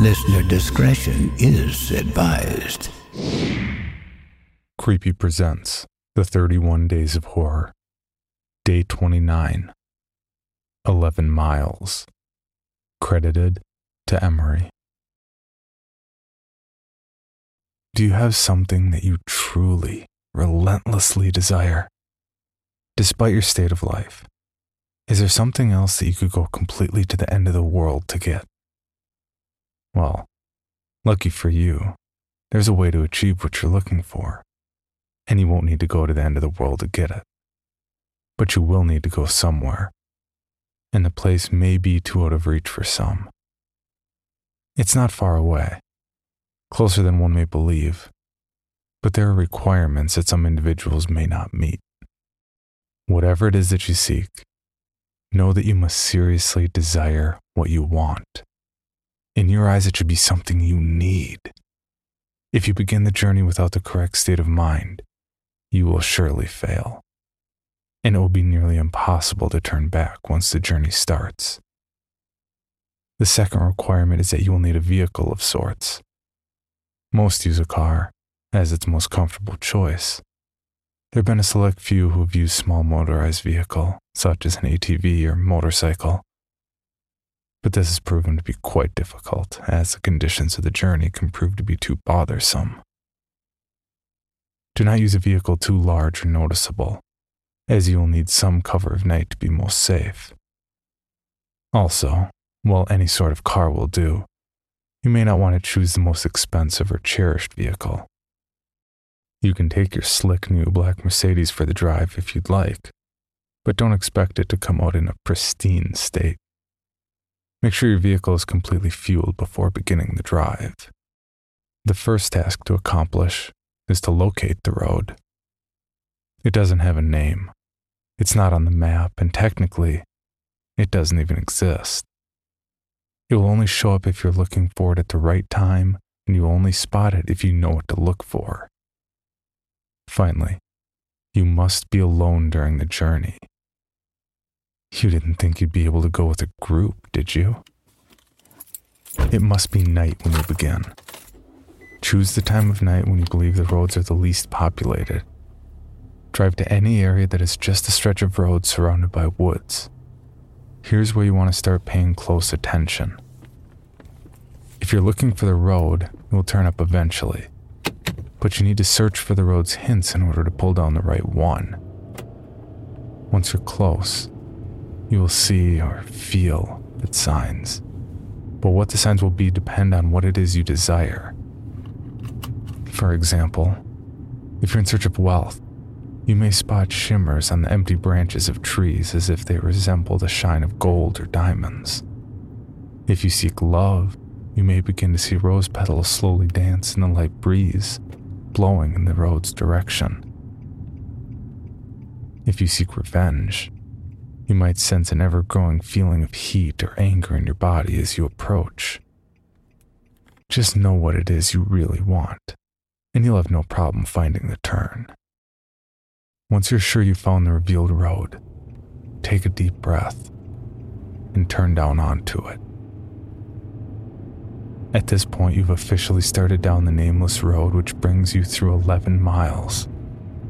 Listener discretion is advised. Creepy presents The 31 Days of Horror. Day 29. 11 Miles. Credited to Emery. Do you have something that you truly, relentlessly desire? Despite your state of life, is there something else that you could go completely to the end of the world to get? Well, lucky for you, there's a way to achieve what you're looking for, and you won't need to go to the end of the world to get it. But you will need to go somewhere, and the place may be too out of reach for some. It's not far away, closer than one may believe, but there are requirements that some individuals may not meet. Whatever it is that you seek, know that you must seriously desire what you want. In your eyes, it should be something you need. If you begin the journey without the correct state of mind, you will surely fail. And it will be nearly impossible to turn back once the journey starts. The second requirement is that you will need a vehicle of sorts. Most use a car, as its most comfortable choice. There have been a select few who have used small motorized vehicle, such as an ATV or motorcycle, but this has proven to be quite difficult, as the conditions of the journey can prove to be too bothersome. Do not use a vehicle too large or noticeable, as you will need some cover of night to be most safe. Also, while any sort of car will do, you may not want to choose the most expensive or cherished vehicle. You can take your slick new black Mercedes for the drive if you'd like, but don't expect it to come out in a pristine state. Make sure your vehicle is completely fueled before beginning the drive. The first task to accomplish is to locate the road. It doesn't have a name. It's not on the map, and technically, it doesn't even exist. It will only show up if you're looking for it at the right time, and you only spot it if you know what to look for. Finally, you must be alone during the journey. You didn't think you'd be able to go with a group, did you? It must be night when you begin. Choose the time of night when you believe the roads are the least populated. Drive to any area that is just a stretch of road surrounded by woods. Here's where you want to start paying close attention. If you're looking for the road, it will turn up eventually. But you need to search for the road's hints in order to pull down the right one. Once you're close, you will see or feel its signs. But what the signs will be depend on what it is you desire. For example, if you're in search of wealth, you may spot shimmers on the empty branches of trees as if they resemble the shine of gold or diamonds. If you seek love, you may begin to see rose petals slowly dance in the light breeze, blowing in the road's direction. If you seek revenge, You might sense an ever growing feeling of heat or anger in your body as you approach. Just know what it is you really want, and you'll have no problem finding the turn. Once you're sure you've found the revealed road, take a deep breath and turn down onto it. At this point, you've officially started down the nameless road, which brings you through 11 miles,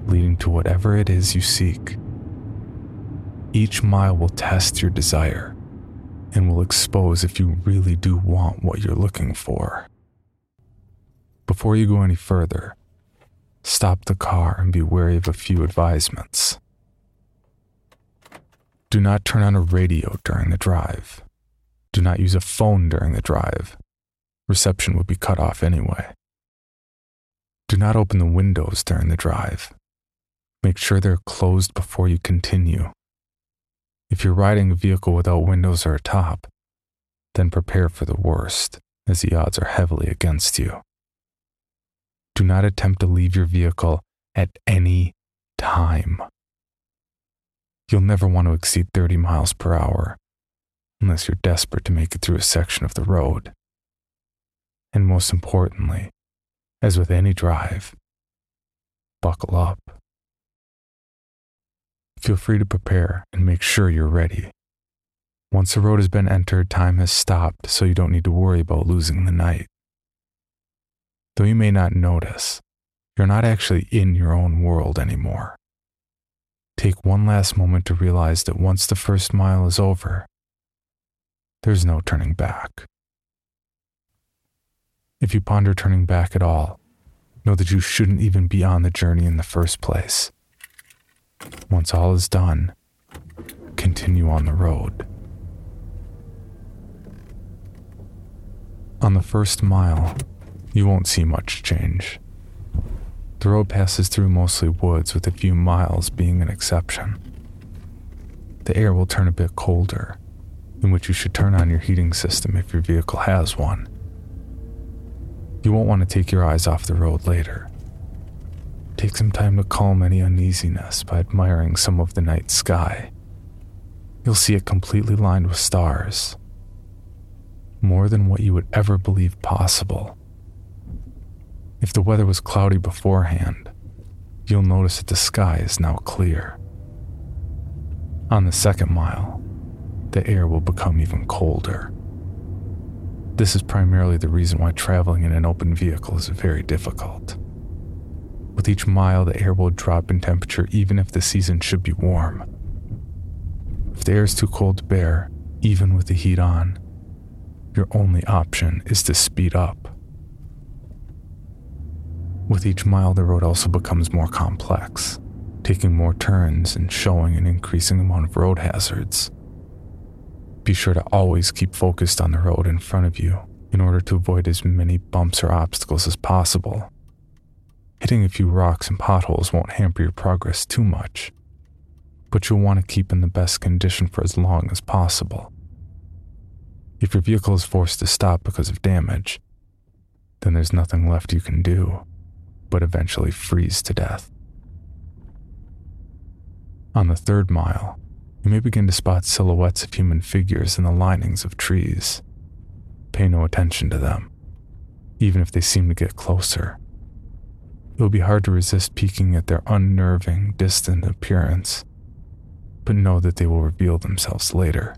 leading to whatever it is you seek. Each mile will test your desire and will expose if you really do want what you're looking for. Before you go any further, stop the car and be wary of a few advisements. Do not turn on a radio during the drive. Do not use a phone during the drive reception would be cut off anyway. Do not open the windows during the drive. Make sure they're closed before you continue. If you're riding a vehicle without windows or a top, then prepare for the worst, as the odds are heavily against you. Do not attempt to leave your vehicle at any time. You'll never want to exceed 30 miles per hour unless you're desperate to make it through a section of the road. And most importantly, as with any drive, buckle up. Feel free to prepare and make sure you're ready. Once the road has been entered, time has stopped, so you don't need to worry about losing the night. Though you may not notice, you're not actually in your own world anymore. Take one last moment to realize that once the first mile is over, there's no turning back. If you ponder turning back at all, know that you shouldn't even be on the journey in the first place. Once all is done, continue on the road. On the first mile, you won't see much change. The road passes through mostly woods, with a few miles being an exception. The air will turn a bit colder, in which you should turn on your heating system if your vehicle has one. You won't want to take your eyes off the road later. Take some time to calm any uneasiness by admiring some of the night sky. You'll see it completely lined with stars. More than what you would ever believe possible. If the weather was cloudy beforehand, you'll notice that the sky is now clear. On the second mile, the air will become even colder. This is primarily the reason why traveling in an open vehicle is very difficult. With each mile, the air will drop in temperature even if the season should be warm. If the air is too cold to bear, even with the heat on, your only option is to speed up. With each mile, the road also becomes more complex, taking more turns and showing an increasing amount of road hazards. Be sure to always keep focused on the road in front of you in order to avoid as many bumps or obstacles as possible. Hitting a few rocks and potholes won't hamper your progress too much, but you'll want to keep in the best condition for as long as possible. If your vehicle is forced to stop because of damage, then there's nothing left you can do but eventually freeze to death. On the third mile, you may begin to spot silhouettes of human figures in the linings of trees. Pay no attention to them, even if they seem to get closer. It will be hard to resist peeking at their unnerving, distant appearance, but know that they will reveal themselves later.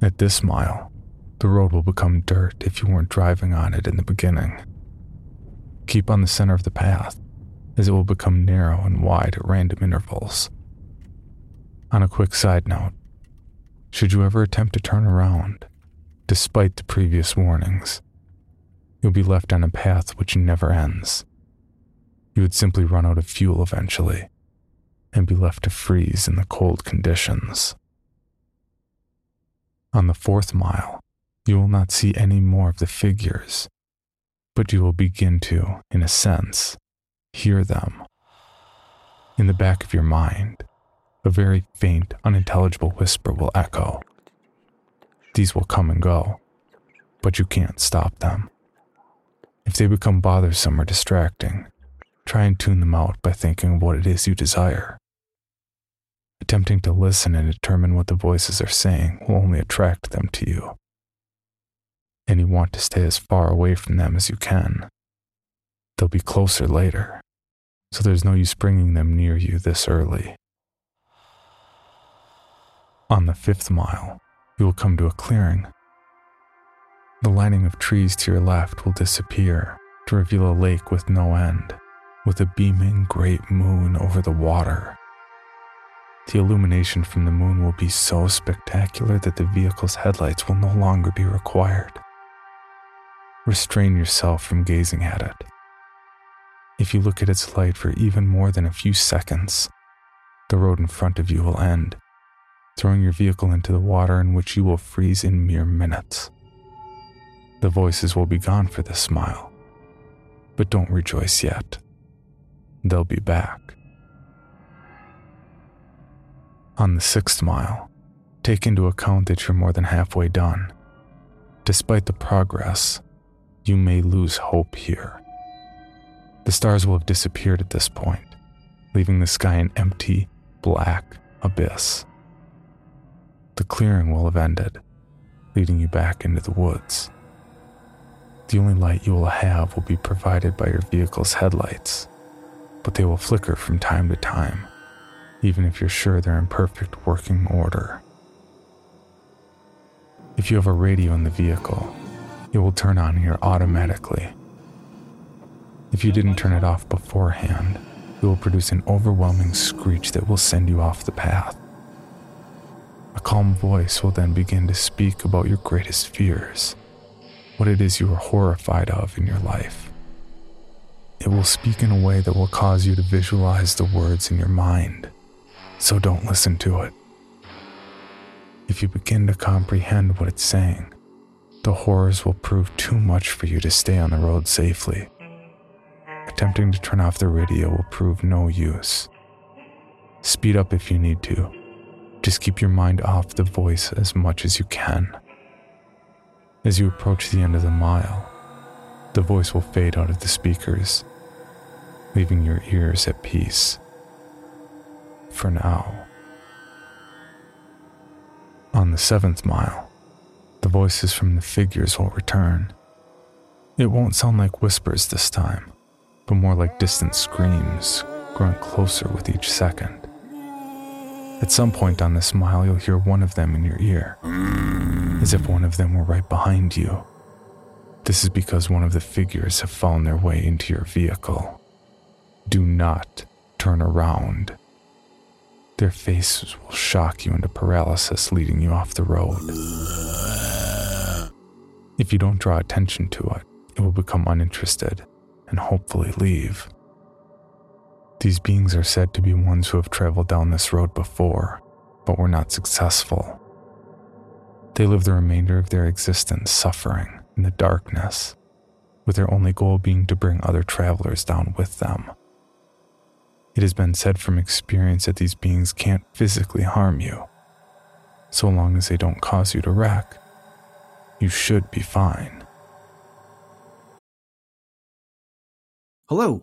At this mile, the road will become dirt if you weren't driving on it in the beginning. Keep on the center of the path, as it will become narrow and wide at random intervals. On a quick side note, should you ever attempt to turn around, despite the previous warnings, you'll be left on a path which never ends. You would simply run out of fuel eventually and be left to freeze in the cold conditions. On the fourth mile, you will not see any more of the figures, but you will begin to, in a sense, hear them. In the back of your mind, a very faint, unintelligible whisper will echo. These will come and go, but you can't stop them. If they become bothersome or distracting, try and tune them out by thinking of what it is you desire. Attempting to listen and determine what the voices are saying will only attract them to you. And you want to stay as far away from them as you can. They'll be closer later, so there's no use bringing them near you this early. On the fifth mile, you will come to a clearing. The lining of trees to your left will disappear to reveal a lake with no end, with a beaming great moon over the water. The illumination from the moon will be so spectacular that the vehicle's headlights will no longer be required. Restrain yourself from gazing at it. If you look at its light for even more than a few seconds, the road in front of you will end throwing your vehicle into the water in which you will freeze in mere minutes. The voices will be gone for this smile, but don't rejoice yet. They'll be back. On the sixth mile, take into account that you're more than halfway done. Despite the progress, you may lose hope here. The stars will have disappeared at this point, leaving the sky an empty, black abyss the clearing will have ended, leading you back into the woods. The only light you will have will be provided by your vehicle's headlights, but they will flicker from time to time, even if you're sure they're in perfect working order. If you have a radio in the vehicle, it will turn on here automatically. If you didn't turn it off beforehand, it will produce an overwhelming screech that will send you off the path. A calm voice will then begin to speak about your greatest fears, what it is you are horrified of in your life. It will speak in a way that will cause you to visualize the words in your mind, so don't listen to it. If you begin to comprehend what it's saying, the horrors will prove too much for you to stay on the road safely. Attempting to turn off the radio will prove no use. Speed up if you need to just keep your mind off the voice as much as you can. As you approach the end of the mile, the voice will fade out of the speakers, leaving your ears at peace. For now. On the seventh mile, the voices from the figures will return. It won't sound like whispers this time, but more like distant screams, growing closer with each second. At some point on this mile, you'll hear one of them in your ear, as if one of them were right behind you. This is because one of the figures have found their way into your vehicle. Do not turn around. Their faces will shock you into paralysis, leading you off the road. If you don't draw attention to it, it will become uninterested and hopefully leave. These beings are said to be ones who have traveled down this road before, but were not successful. They live the remainder of their existence suffering in the darkness, with their only goal being to bring other travelers down with them. It has been said from experience that these beings can't physically harm you. So long as they don't cause you to wreck, you should be fine. Hello,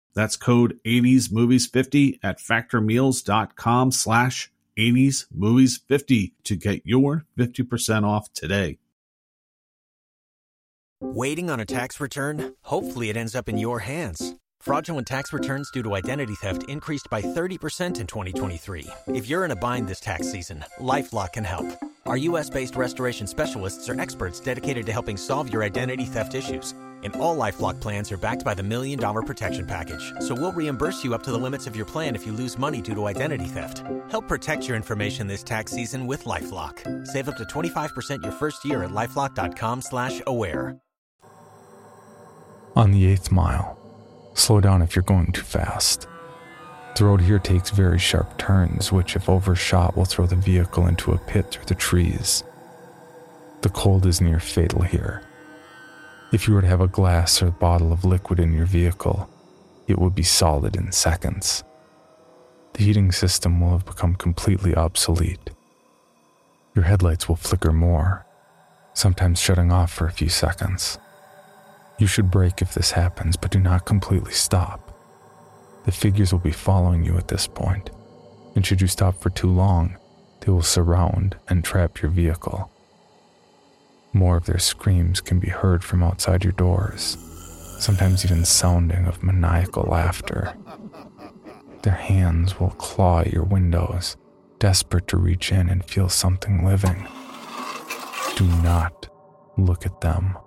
That's code 80s movies 50 at factormeals.com slash 80s movies 50 to get your 50% off today. Waiting on a tax return? Hopefully it ends up in your hands. Fraudulent tax returns due to identity theft increased by 30% in 2023. If you're in a bind this tax season, LifeLock can help. Our US based restoration specialists are experts dedicated to helping solve your identity theft issues. And all Lifelock plans are backed by the Million Dollar Protection Package. So we'll reimburse you up to the limits of your plan if you lose money due to identity theft. Help protect your information this tax season with LifeLock. Save up to 25% your first year at LifeLock.com slash aware. On the eighth mile, slow down if you're going too fast. The road here takes very sharp turns, which, if overshot, will throw the vehicle into a pit through the trees. The cold is near fatal here. If you were to have a glass or a bottle of liquid in your vehicle, it would be solid in seconds. The heating system will have become completely obsolete. Your headlights will flicker more, sometimes shutting off for a few seconds. You should brake if this happens, but do not completely stop. The figures will be following you at this point, and should you stop for too long, they will surround and trap your vehicle. More of their screams can be heard from outside your doors, sometimes even sounding of maniacal laughter. Their hands will claw at your windows, desperate to reach in and feel something living. Do not look at them.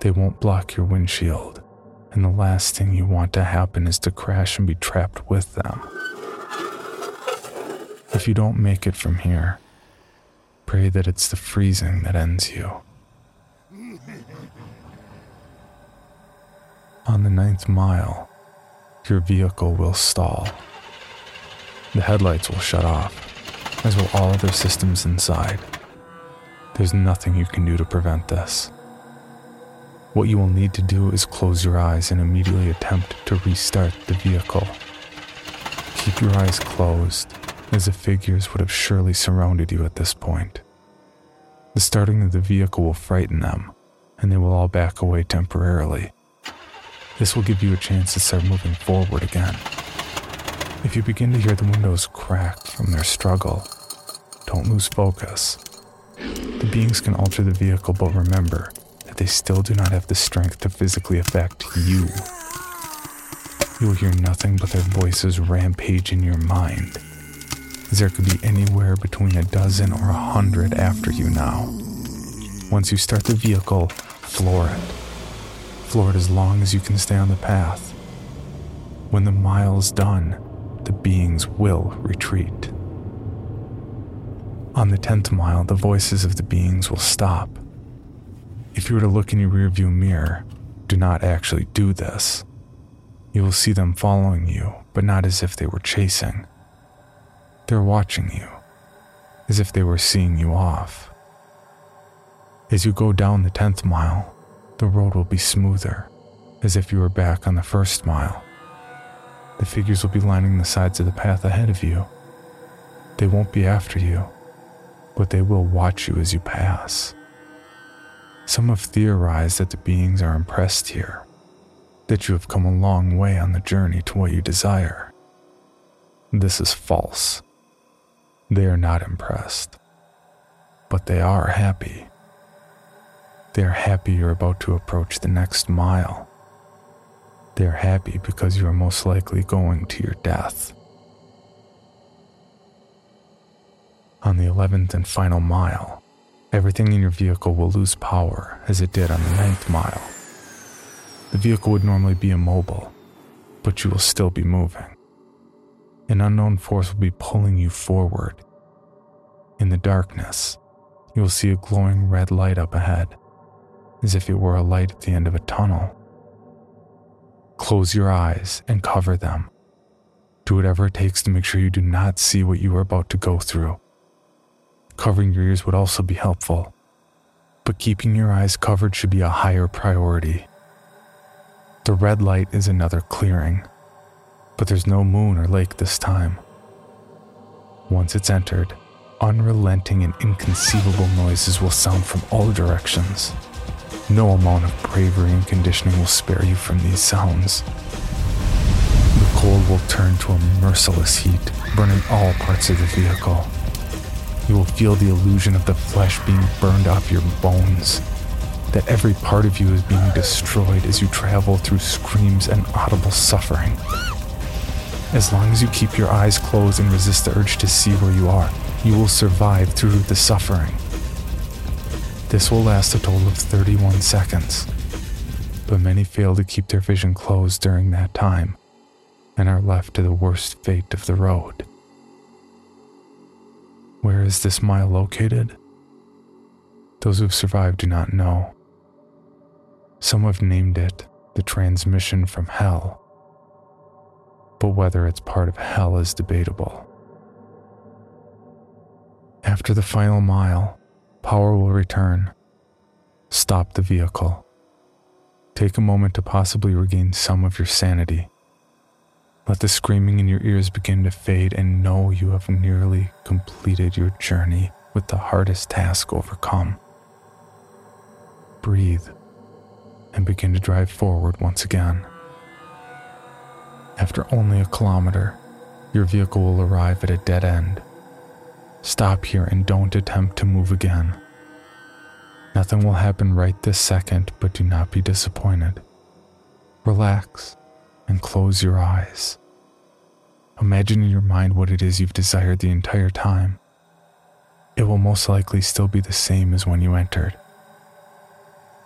They won't block your windshield and the last thing you want to happen is to crash and be trapped with them. If you don't make it from here, pray that it's the freezing that ends you. On the ninth mile, your vehicle will stall. The headlights will shut off, as will all other systems inside. There's nothing you can do to prevent this. What you will need to do is close your eyes and immediately attempt to restart the vehicle. Keep your eyes closed, as the figures would have surely surrounded you at this point. The starting of the vehicle will frighten them, and they will all back away temporarily. This will give you a chance to start moving forward again. If you begin to hear the windows crack from their struggle, don't lose focus. The beings can alter the vehicle, but remember, that they still do not have the strength to physically affect you. You will hear nothing but their voices rampage in your mind, there could be anywhere between a dozen or a hundred after you now. Once you start the vehicle, floor it. Floor it as long as you can stay on the path. When the mile's done, the beings will retreat. On the tenth mile, the voices of the beings will stop if you were to look in your rearview mirror, do not actually do this. You will see them following you, but not as if they were chasing. They're watching you, as if they were seeing you off. As you go down the 10th mile, the road will be smoother, as if you were back on the first mile. The figures will be lining the sides of the path ahead of you. They won't be after you, but they will watch you as you pass. Some have theorized that the beings are impressed here, that you have come a long way on the journey to what you desire. This is false. They are not impressed, but they are happy. They are happy you're about to approach the next mile. They are happy because you are most likely going to your death. On the 11th and final mile, everything in your vehicle will lose power as it did on the ninth mile. The vehicle would normally be immobile, but you will still be moving. An unknown force will be pulling you forward. In the darkness, you will see a glowing red light up ahead, as if it were a light at the end of a tunnel. Close your eyes and cover them. Do whatever it takes to make sure you do not see what you are about to go through. Covering your ears would also be helpful, but keeping your eyes covered should be a higher priority. The red light is another clearing, but there's no moon or lake this time. Once it's entered, unrelenting and inconceivable noises will sound from all directions. No amount of bravery and conditioning will spare you from these sounds. The cold will turn to a merciless heat, burning all parts of the vehicle. You will feel the illusion of the flesh being burned off your bones, that every part of you is being destroyed as you travel through screams and audible suffering. As long as you keep your eyes closed and resist the urge to see where you are, you will survive through the suffering. This will last a total of 31 seconds, but many fail to keep their vision closed during that time and are left to the worst fate of the road. Where is this mile located? Those who've survived do not know. Some have named it the transmission from hell, but whether it's part of hell is debatable. After the final mile, power will return. Stop the vehicle. Take a moment to possibly regain some of your sanity. Let the screaming in your ears begin to fade and know you have nearly completed your journey with the hardest task overcome. Breathe and begin to drive forward once again. After only a kilometer, your vehicle will arrive at a dead end. Stop here and don't attempt to move again. Nothing will happen right this second, but do not be disappointed. Relax and close your eyes. Imagine in your mind what it is you've desired the entire time. It will most likely still be the same as when you entered.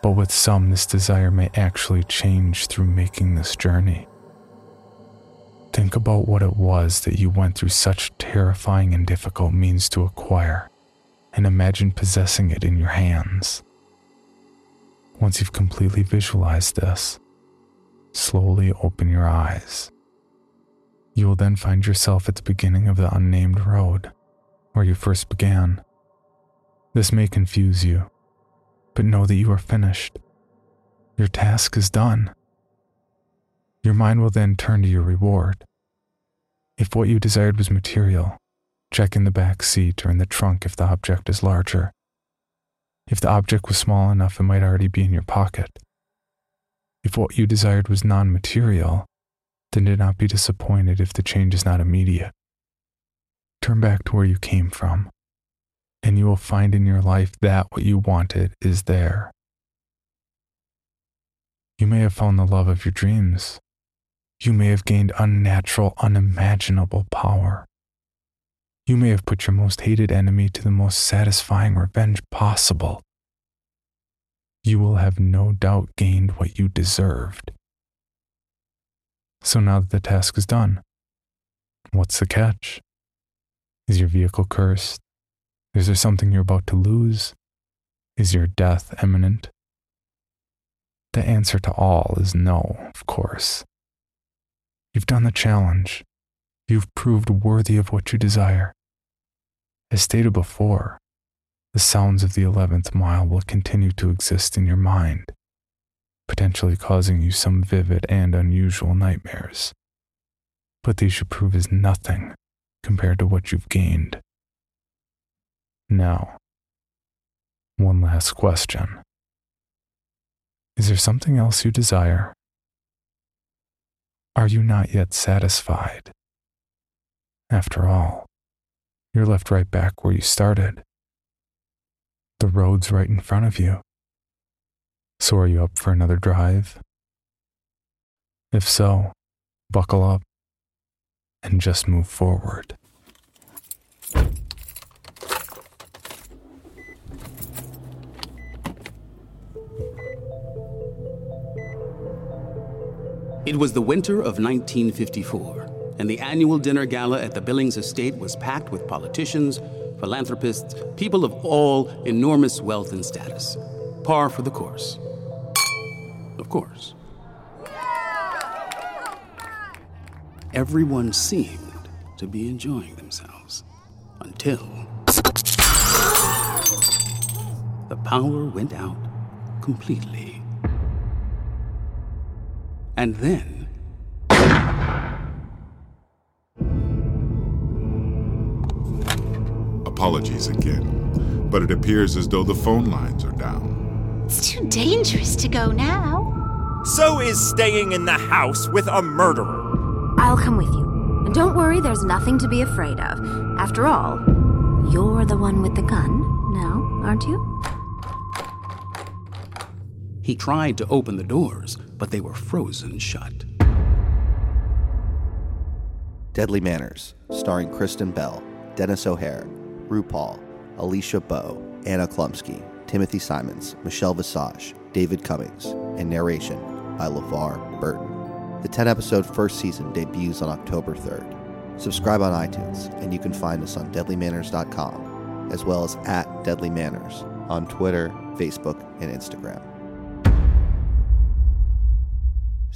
But with some, this desire may actually change through making this journey. Think about what it was that you went through such terrifying and difficult means to acquire, and imagine possessing it in your hands. Once you've completely visualized this, slowly open your eyes. You will then find yourself at the beginning of the unnamed road where you first began. This may confuse you, but know that you are finished. Your task is done. Your mind will then turn to your reward. If what you desired was material, check in the back seat or in the trunk if the object is larger. If the object was small enough, it might already be in your pocket. If what you desired was non material, then do not be disappointed if the change is not immediate. Turn back to where you came from, and you will find in your life that what you wanted is there. You may have found the love of your dreams. You may have gained unnatural, unimaginable power. You may have put your most hated enemy to the most satisfying revenge possible you will have no doubt gained what you deserved. So now that the task is done, what's the catch? Is your vehicle cursed? Is there something you're about to lose? Is your death imminent? The answer to all is no, of course. You've done the challenge. You've proved worthy of what you desire. As stated before, the sounds of the 11th mile will continue to exist in your mind, potentially causing you some vivid and unusual nightmares. But these should prove as nothing compared to what you've gained. Now, one last question. Is there something else you desire? Are you not yet satisfied? After all, you're left right back where you started. The road's right in front of you. So are you up for another drive? If so, buckle up and just move forward. It was the winter of 1954, and the annual dinner gala at the Billings estate was packed with politicians, philanthropists, people of all enormous wealth and status. Par for the course. Of course. Everyone seemed to be enjoying themselves until the power went out completely. And then apologies again, but it appears as though the phone lines are down. It's too dangerous to go now. So is staying in the house with a murderer. I'll come with you. And don't worry, there's nothing to be afraid of. After all, you're the one with the gun now, aren't you? He tried to open the doors, but they were frozen shut. Deadly Manners, starring Kristen Bell, Denis O'Hare, RuPaul, Alicia Bowe, Anna Chlumsky, Timothy Simons, Michelle Visage, David Cummings, and narration by LeVar Burton. The 10 episode first season debuts on October 3rd. Subscribe on iTunes, and you can find us on deadlymanners.com, as well as at Deadly Manners on Twitter, Facebook, and Instagram.